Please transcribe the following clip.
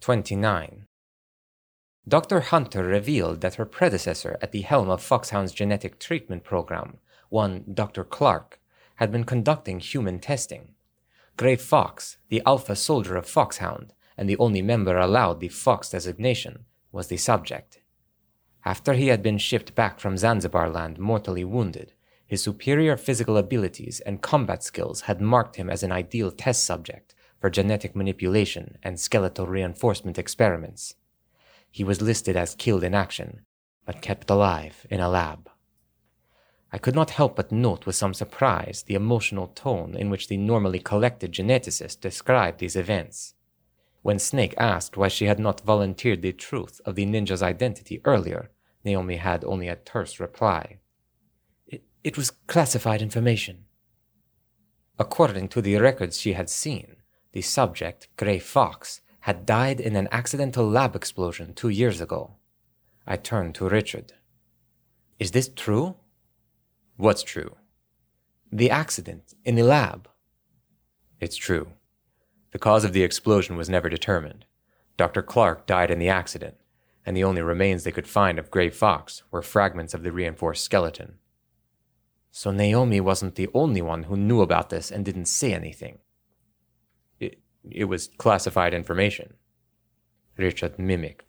29. Dr. Hunter revealed that her predecessor at the helm of Foxhound's genetic treatment program, one Dr. Clark, had been conducting human testing. Gray Fox, the alpha soldier of Foxhound, and the only member allowed the Fox designation, was the subject. After he had been shipped back from Zanzibar land mortally wounded, his superior physical abilities and combat skills had marked him as an ideal test subject for genetic manipulation and skeletal reinforcement experiments. He was listed as killed in action, but kept alive in a lab. I could not help but note with some surprise the emotional tone in which the normally collected geneticist described these events. When Snake asked why she had not volunteered the truth of the ninja's identity earlier, Naomi had only a terse reply. It, it was classified information. According to the records she had seen, the subject, Gray Fox, had died in an accidental lab explosion two years ago. I turned to Richard. Is this true? What's true? The accident in the lab. It's true. The cause of the explosion was never determined. Dr. Clark died in the accident, and the only remains they could find of Gray Fox were fragments of the reinforced skeleton. So Naomi wasn't the only one who knew about this and didn't say anything. It, was classified information. Richard mimicked.